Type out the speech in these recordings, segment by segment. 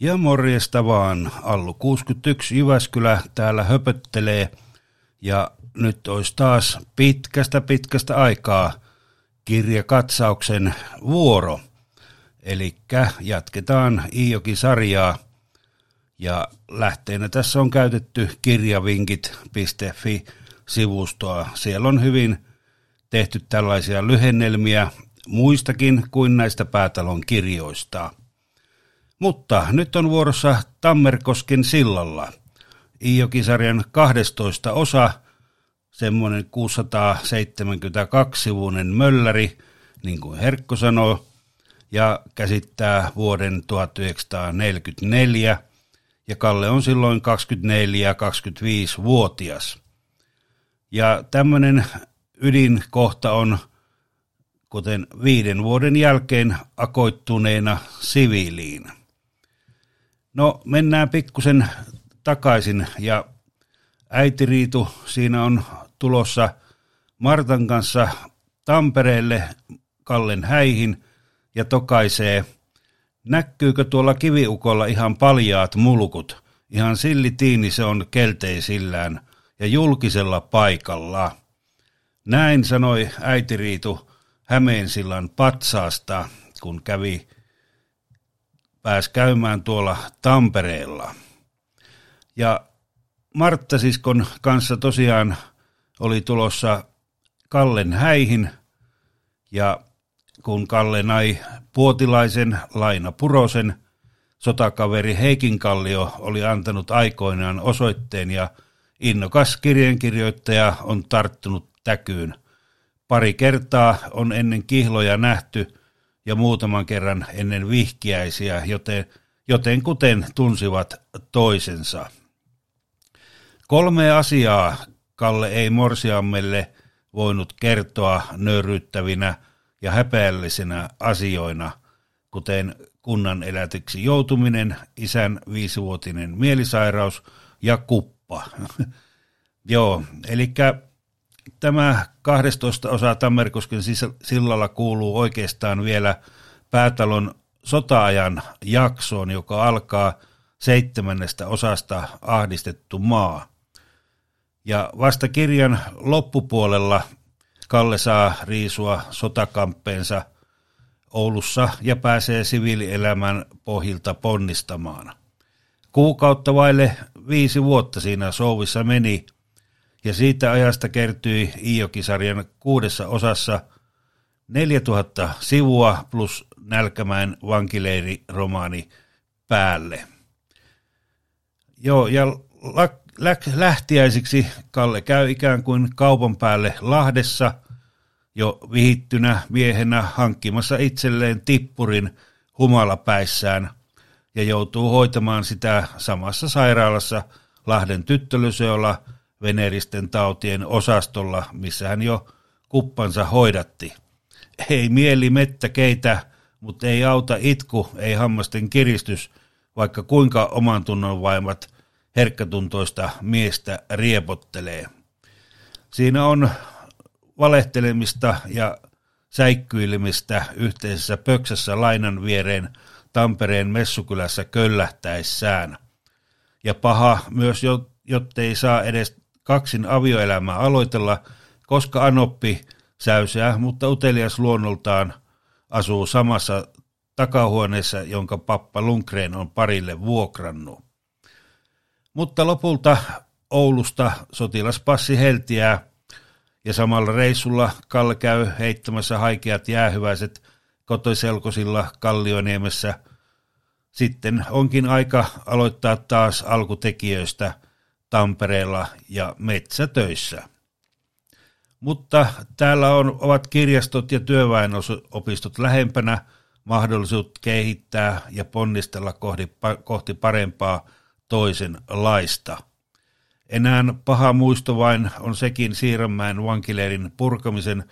Ja morjesta vaan. Allu 61 Jyväskylä täällä höpöttelee. Ja nyt olisi taas pitkästä pitkästä aikaa kirjakatsauksen vuoro. Eli jatketaan Iijoki-sarjaa. Ja lähteenä tässä on käytetty kirjavinkit.fi-sivustoa. Siellä on hyvin tehty tällaisia lyhennelmiä muistakin kuin näistä päätalon kirjoista. Mutta nyt on vuorossa Tammerkosken sillalla. Iijokisarjan 12 osa, semmoinen 672-sivuinen mölläri, niin kuin Herkko sanoo, ja käsittää vuoden 1944, ja Kalle on silloin 24-25-vuotias. Ja tämmöinen ydinkohta on, kuten viiden vuoden jälkeen akoittuneena siviiliin. No mennään pikkusen takaisin ja äitiriitu siinä on tulossa Martan kanssa Tampereelle Kallen häihin ja tokaisee, näkyykö tuolla kiviukolla ihan paljaat mulkut, ihan sillitiini se on kelteisillään ja julkisella paikalla. Näin sanoi äitiriitu Hämeensillan patsaasta, kun kävi pääs käymään tuolla Tampereella. Ja Martta siskon kanssa tosiaan oli tulossa Kallen häihin ja kun Kalle nai puotilaisen Laina Purosen, sotakaveri Heikin Kallio oli antanut aikoinaan osoitteen ja innokas kirjankirjoittaja on tarttunut täkyyn. Pari kertaa on ennen kihloja nähty – ja muutaman kerran ennen vihkiäisiä, joten, joten kuten tunsivat toisensa. Kolme asiaa Kalle ei morsiammelle voinut kertoa nöyryttävinä ja häpeällisinä asioina, kuten kunnan elätyksi joutuminen, isän viisivuotinen mielisairaus ja kuppa. Joo, eli tämä 12 osa Tammerkosken sillalla kuuluu oikeastaan vielä päätalon sotaajan jaksoon, joka alkaa seitsemännestä osasta ahdistettu maa. Ja vasta kirjan loppupuolella Kalle saa riisua sotakamppeensa Oulussa ja pääsee siviilielämän pohjilta ponnistamaan. Kuukautta vaille viisi vuotta siinä souvissa meni – ja siitä ajasta kertyi Iiokisarjan kuudessa osassa 4000 sivua plus Nälkämäen vankileiri-romaani päälle. Joo, ja lähtiäisiksi Kalle käy ikään kuin kaupan päälle Lahdessa jo vihittynä miehenä hankkimassa itselleen tippurin humalapäissään ja joutuu hoitamaan sitä samassa sairaalassa Lahden tyttölysöllä veneristen tautien osastolla, missä hän jo kuppansa hoidatti. Ei mieli mettä keitä, mutta ei auta itku, ei hammasten kiristys, vaikka kuinka oman tunnon vaimat herkkätuntoista miestä riepottelee. Siinä on valehtelemista ja säikkyilemistä yhteisessä pöksässä lainan viereen Tampereen messukylässä köllähtäessään. Ja paha myös, jottei saa edes kaksin avioelämää aloitella, koska Anoppi säyseä, mutta utelias luonnoltaan asuu samassa takahuoneessa, jonka pappa Lundgren on parille vuokrannut. Mutta lopulta Oulusta sotilaspassi heltiää ja samalla reissulla Kalle käy heittämässä haikeat jäähyväiset kotoiselkosilla Kallioniemessä. Sitten onkin aika aloittaa taas alkutekijöistä – Tampereella ja metsätöissä. Mutta täällä on, ovat kirjastot ja työväenopistot lähempänä mahdollisuus kehittää ja ponnistella kohti, kohti parempaa toisenlaista. Enää paha muisto vain on sekin Siiränmäen vankileirin purkamisen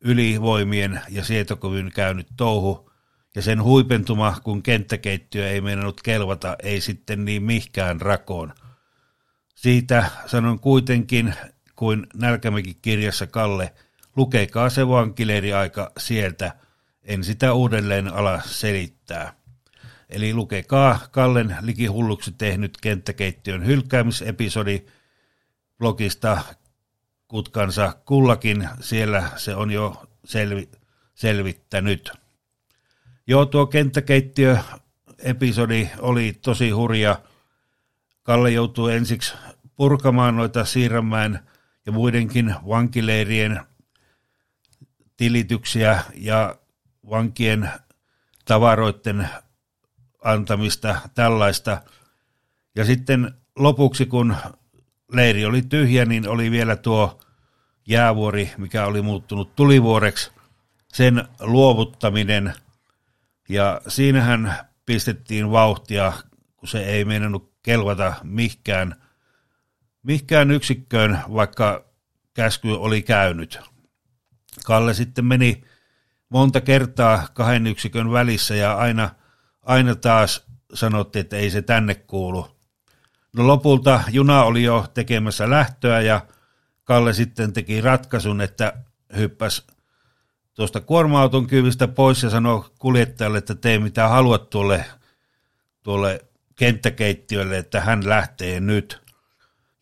ylivoimien ja sietokyvyn käynyt touhu, ja sen huipentuma, kun kenttäkeittiö ei meinannut kelvata, ei sitten niin mihkään rakoon – siitä sanon kuitenkin, kuin Nälkämäki kirjassa Kalle, lukekaa se vankileiriaika sieltä, en sitä uudelleen ala selittää. Eli lukekaa Kallen likihulluksi tehnyt kenttäkeittiön hylkäämisepisodi blogista kutkansa kullakin. Siellä se on jo selvi, selvittänyt. Joo, tuo kenttäkeittiö-episodi oli tosi hurja. Kalle joutui ensiksi purkamaan noita Siirrämäen ja muidenkin vankileirien tilityksiä ja vankien tavaroiden antamista tällaista. Ja sitten lopuksi, kun leiri oli tyhjä, niin oli vielä tuo jäävuori, mikä oli muuttunut tulivuoreksi, sen luovuttaminen. Ja siinähän pistettiin vauhtia, kun se ei meinannut kelvata mihkään, mihkään yksikköön, vaikka käsky oli käynyt. Kalle sitten meni monta kertaa kahden yksikön välissä ja aina, aina taas sanottiin, että ei se tänne kuulu. No lopulta juna oli jo tekemässä lähtöä ja Kalle sitten teki ratkaisun, että hyppäs tuosta kuorma-auton kyvistä pois ja sanoi kuljettajalle, että tee mitä haluat tuolle, tuolle kenttäkeittiölle, että hän lähtee nyt.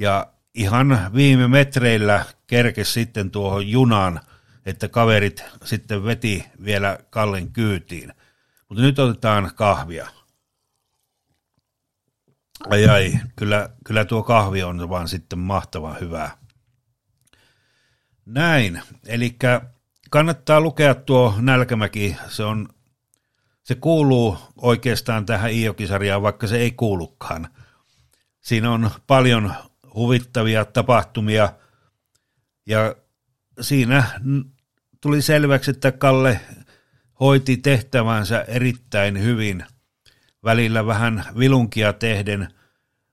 Ja ihan viime metreillä kerkes sitten tuohon junaan, että kaverit sitten veti vielä Kallen kyytiin. Mutta nyt otetaan kahvia. Ai ai, kyllä, kyllä tuo kahvi on vaan sitten mahtavan hyvää. Näin, eli kannattaa lukea tuo Nälkämäki, se on se kuuluu oikeastaan tähän Iokisarjaan, vaikka se ei kuulukaan. Siinä on paljon huvittavia tapahtumia. Ja siinä tuli selväksi, että Kalle hoiti tehtävänsä erittäin hyvin, välillä vähän vilunkia tehden,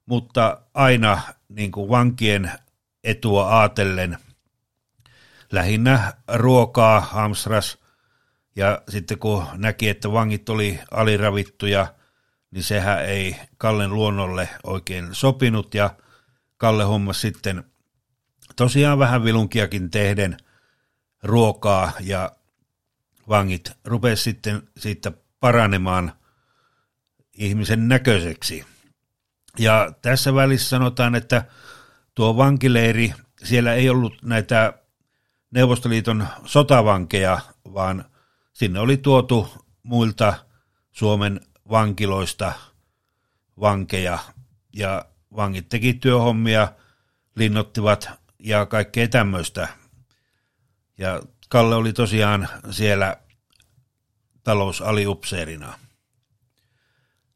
mutta aina niin kuin vankien etua aatellen. Lähinnä ruokaa hamstras. Ja sitten kun näki, että vangit oli aliravittuja, niin sehän ei Kallen luonnolle oikein sopinut. Ja Kalle homma sitten tosiaan vähän vilunkiakin tehden ruokaa ja vangit rupesivat sitten siitä paranemaan ihmisen näköiseksi. Ja tässä välissä sanotaan, että tuo vankileiri, siellä ei ollut näitä Neuvostoliiton sotavankeja, vaan sinne oli tuotu muilta Suomen vankiloista vankeja ja vangit teki työhommia, linnottivat ja kaikkea tämmöistä. Ja Kalle oli tosiaan siellä talousaliupseerina.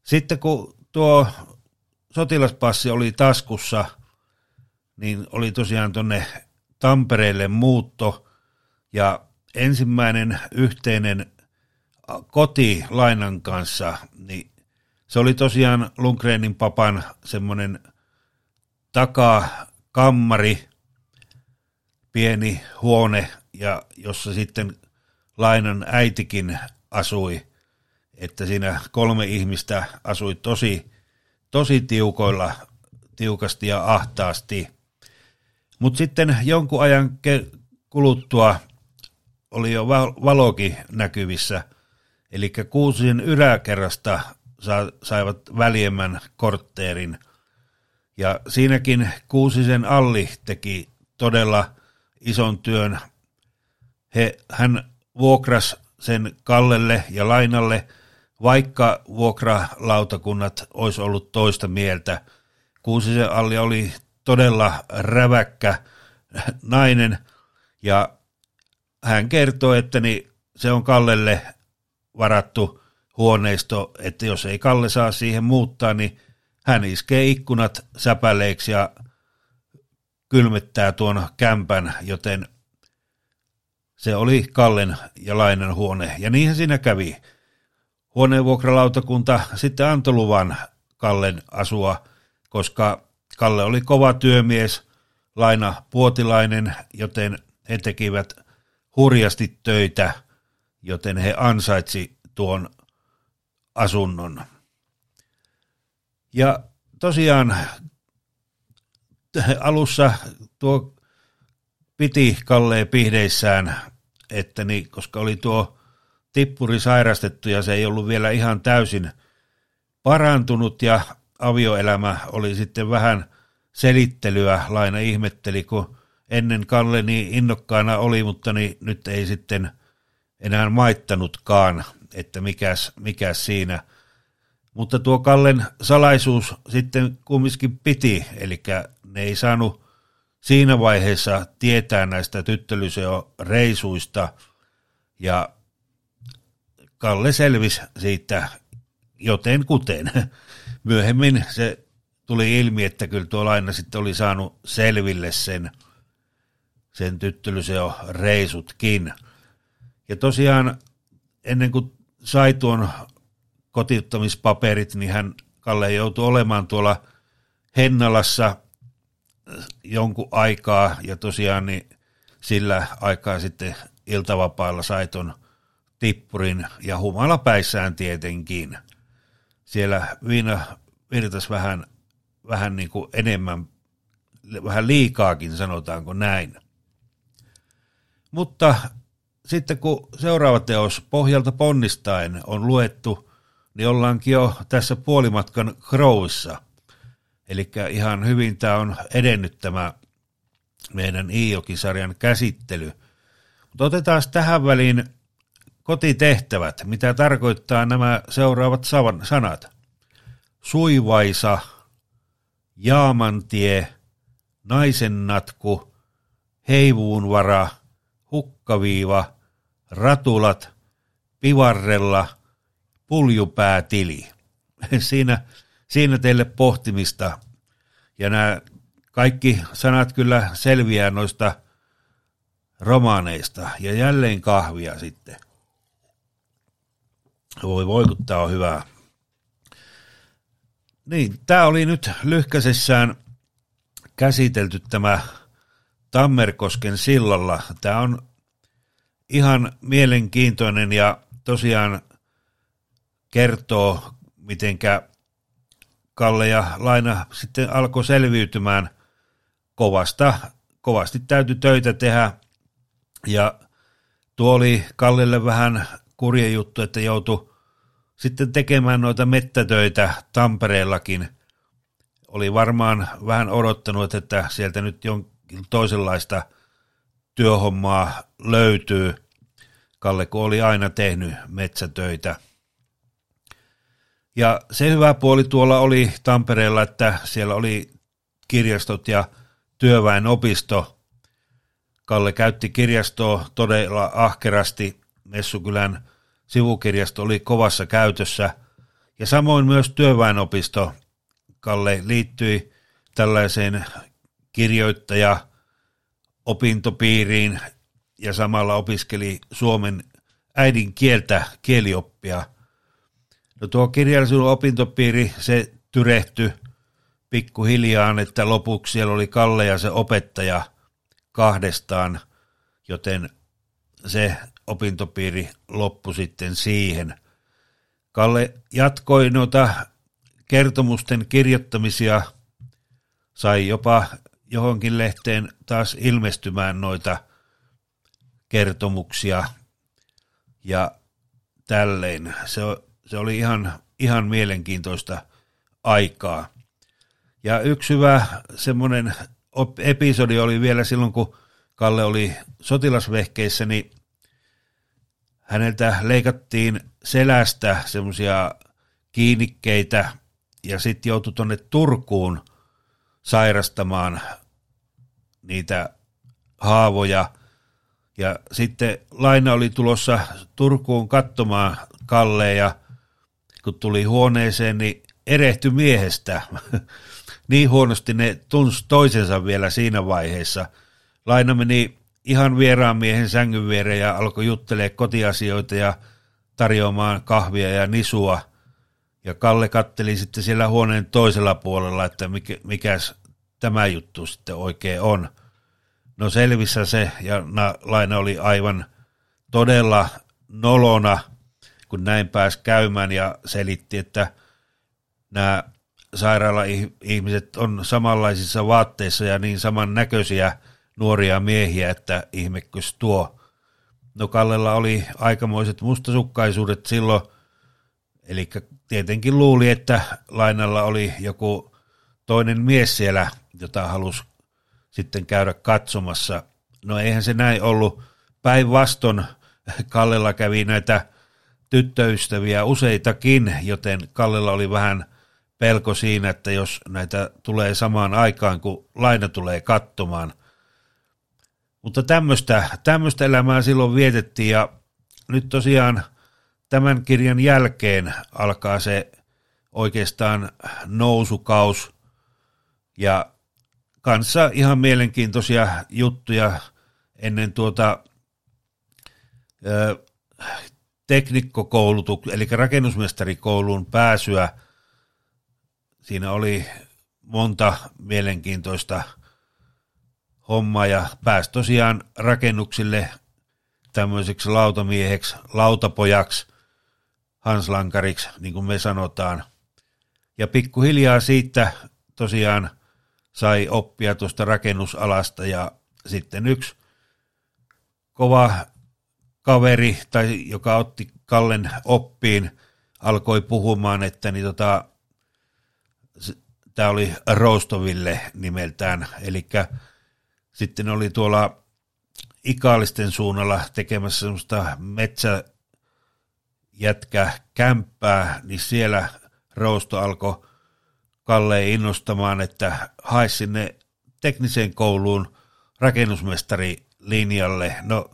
Sitten kun tuo sotilaspassi oli taskussa, niin oli tosiaan tuonne Tampereelle muutto ja ensimmäinen yhteinen koti Lainan kanssa, niin se oli tosiaan Lundgrenin papan semmoinen takakammari, pieni huone, ja jossa sitten Lainan äitikin asui, että siinä kolme ihmistä asui tosi, tosi tiukoilla, tiukasti ja ahtaasti. Mutta sitten jonkun ajan kuluttua oli jo valoki näkyvissä, eli Kuusisen yläkerrasta saivat väljemmän kortteerin. Ja siinäkin Kuusisen Alli teki todella ison työn. He, hän vuokras sen Kallelle ja Lainalle, vaikka vuokralautakunnat olisi ollut toista mieltä. Kuusisen Alli oli todella räväkkä nainen ja hän kertoo, että niin se on Kallelle varattu huoneisto, että jos ei Kalle saa siihen muuttaa, niin hän iskee ikkunat säpäleiksi ja kylmettää tuon kämpän, joten se oli Kallen ja Lainan huone. Ja niinhän siinä kävi. Huoneenvuokralautakunta sitten antoi luvan Kallen asua, koska Kalle oli kova työmies, Laina puotilainen, joten he tekivät hurjasti töitä, joten he ansaitsi tuon asunnon. Ja tosiaan alussa tuo piti Kalleen pihdeissään, että niin, koska oli tuo tippuri sairastettu ja se ei ollut vielä ihan täysin parantunut ja avioelämä oli sitten vähän selittelyä. Laina ihmetteli, kun ennen Kalle niin innokkaana oli, mutta niin nyt ei sitten enää maittanutkaan, että mikäs, mikäs siinä. Mutta tuo Kallen salaisuus sitten kumminkin piti, eli ne ei saanut siinä vaiheessa tietää näistä tyttölyseo-reisuista, ja Kalle selvisi siitä joten kuten. Myöhemmin se tuli ilmi, että kyllä tuo aina sitten oli saanut selville sen, sen tyttölyseo reisutkin. Ja tosiaan ennen kuin sai tuon kotiuttamispaperit, niin hän Kalle joutui olemaan tuolla Hennalassa jonkun aikaa ja tosiaan niin sillä aikaa sitten iltavapailla sai ton tippurin ja humalapäissään tietenkin. Siellä viina virtasi vähän, vähän niin kuin enemmän, vähän liikaakin sanotaanko näin. Mutta sitten kun seuraava teos pohjalta ponnistaen on luettu, niin ollaankin jo tässä puolimatkan Crowissa. Eli ihan hyvin tämä on edennyt tämä meidän Iijoki-sarjan käsittely. Mutta otetaan tähän väliin kotitehtävät, mitä tarkoittaa nämä seuraavat sanat. Suivaisa, jaamantie, naisennatku, heivuunvara, hukkaviiva, ratulat, pivarrella, puljupäätili. Siinä, siinä teille pohtimista. Ja nämä kaikki sanat kyllä selviää noista romaaneista. Ja jälleen kahvia sitten. Voi voi, kun tämä on hyvää. Niin, tämä oli nyt lyhkäisessään käsitelty tämä Tammerkosken sillalla. Tämä on ihan mielenkiintoinen ja tosiaan kertoo, mitenkä Kalle ja Laina sitten alkoi selviytymään kovasta. Kovasti täytyy töitä tehdä ja tuo oli Kallelle vähän kurje juttu, että joutui sitten tekemään noita mettätöitä Tampereellakin. Oli varmaan vähän odottanut, että sieltä nyt jonkin toisenlaista työhommaa löytyy. Kalle, kun oli aina tehnyt metsätöitä. Ja se hyvä puoli tuolla oli Tampereella, että siellä oli kirjastot ja työväenopisto. Kalle käytti kirjastoa todella ahkerasti Messukylän sivukirjasto oli kovassa käytössä ja samoin myös työväenopisto Kalle liittyi tällaiseen kirjoittaja opintopiiriin ja samalla opiskeli suomen äidinkieltä kielioppia. No tuo kirjallisuuden opintopiiri, se tyrehtyi pikkuhiljaa, että lopuksi siellä oli Kalle ja se opettaja kahdestaan, joten se opintopiiri loppui sitten siihen. Kalle jatkoi noita kertomusten kirjoittamisia, sai jopa johonkin lehteen taas ilmestymään noita kertomuksia ja tälleen. Se, se oli ihan, ihan mielenkiintoista aikaa. Ja yksi hyvä semmoinen episodi oli vielä silloin, kun Kalle oli sotilasvehkeissä, niin häneltä leikattiin selästä semmoisia kiinnikkeitä ja sitten joutui tuonne Turkuun sairastamaan niitä haavoja. Ja sitten Laina oli tulossa Turkuun katsomaan Kalle ja kun tuli huoneeseen, niin erehtyi miehestä. niin huonosti ne tunsi toisensa vielä siinä vaiheessa. Laina meni ihan vieraan miehen sängyn viereen ja alkoi juttelee kotiasioita ja tarjoamaan kahvia ja nisua. Ja Kalle katteli sitten siellä huoneen toisella puolella, että mikä, mikäs tämä juttu sitten oikein on. No selvissä se, ja Laina oli aivan todella nolona, kun näin pääsi käymään ja selitti, että nämä sairaala-ihmiset on samanlaisissa vaatteissa ja niin samannäköisiä nuoria miehiä, että ihmekkös tuo. No Kallella oli aikamoiset mustasukkaisuudet silloin, Eli tietenkin luuli, että lainalla oli joku toinen mies siellä, jota halusi sitten käydä katsomassa. No eihän se näin ollut. Päinvastoin Kallella kävi näitä tyttöystäviä useitakin, joten Kallella oli vähän pelko siinä, että jos näitä tulee samaan aikaan, kun laina tulee katsomaan. Mutta tämmöistä, tämmöistä elämää silloin vietettiin ja nyt tosiaan tämän kirjan jälkeen alkaa se oikeastaan nousukaus ja kanssa ihan mielenkiintoisia juttuja ennen tuota ö, teknikkokoulutuk, eli rakennusmestarikouluun pääsyä. Siinä oli monta mielenkiintoista hommaa ja pääsi tosiaan rakennuksille tämmöiseksi lautamieheksi, lautapojaksi, hanslankariksi, niin kuin me sanotaan. Ja pikkuhiljaa siitä tosiaan sai oppia tuosta rakennusalasta ja sitten yksi kova kaveri, tai joka otti Kallen oppiin, alkoi puhumaan, että niin tota, tämä oli Roostoville nimeltään, eli sitten oli tuolla Ikaalisten suunnalla tekemässä semmoista metsäjätkä kämppää, niin siellä Roosto alkoi Kalle innostamaan, että haisi sinne tekniseen kouluun rakennusmestari linjalle. No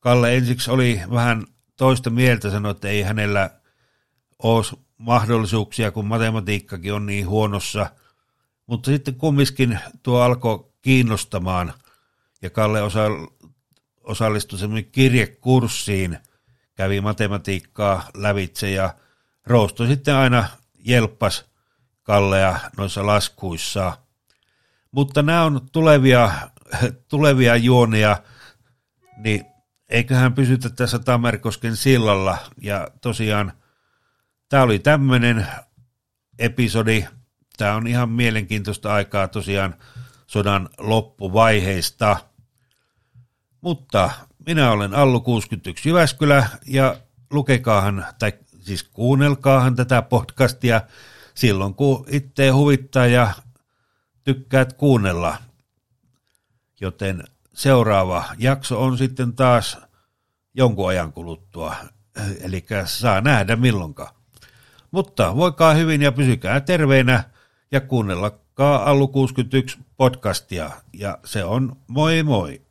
Kalle ensiksi oli vähän toista mieltä, sanoi, että ei hänellä ole mahdollisuuksia, kun matematiikkakin on niin huonossa. Mutta sitten kumminkin tuo alkoi kiinnostamaan ja Kalle osa, osallistui semmoinen kirjekurssiin, kävi matematiikkaa lävitse ja Roosto sitten aina jelppas Kallea noissa laskuissa. Mutta nämä on tulevia, tulevia juonia, niin eiköhän pysytä tässä Tamerkosken sillalla. Ja tosiaan tämä oli tämmöinen episodi. Tämä on ihan mielenkiintoista aikaa tosiaan sodan loppuvaiheista. Mutta minä olen Allu 61 Jyväskylä ja lukekaahan, tai siis kuunnelkaahan tätä podcastia silloin, kun itse huvittaa ja tykkäät kuunnella. Joten seuraava jakso on sitten taas jonkun ajan kuluttua, eli saa nähdä milloinkaan. Mutta voikaa hyvin ja pysykää terveinä ja kuunnellakaa Allu 61 podcastia, ja se on moi moi!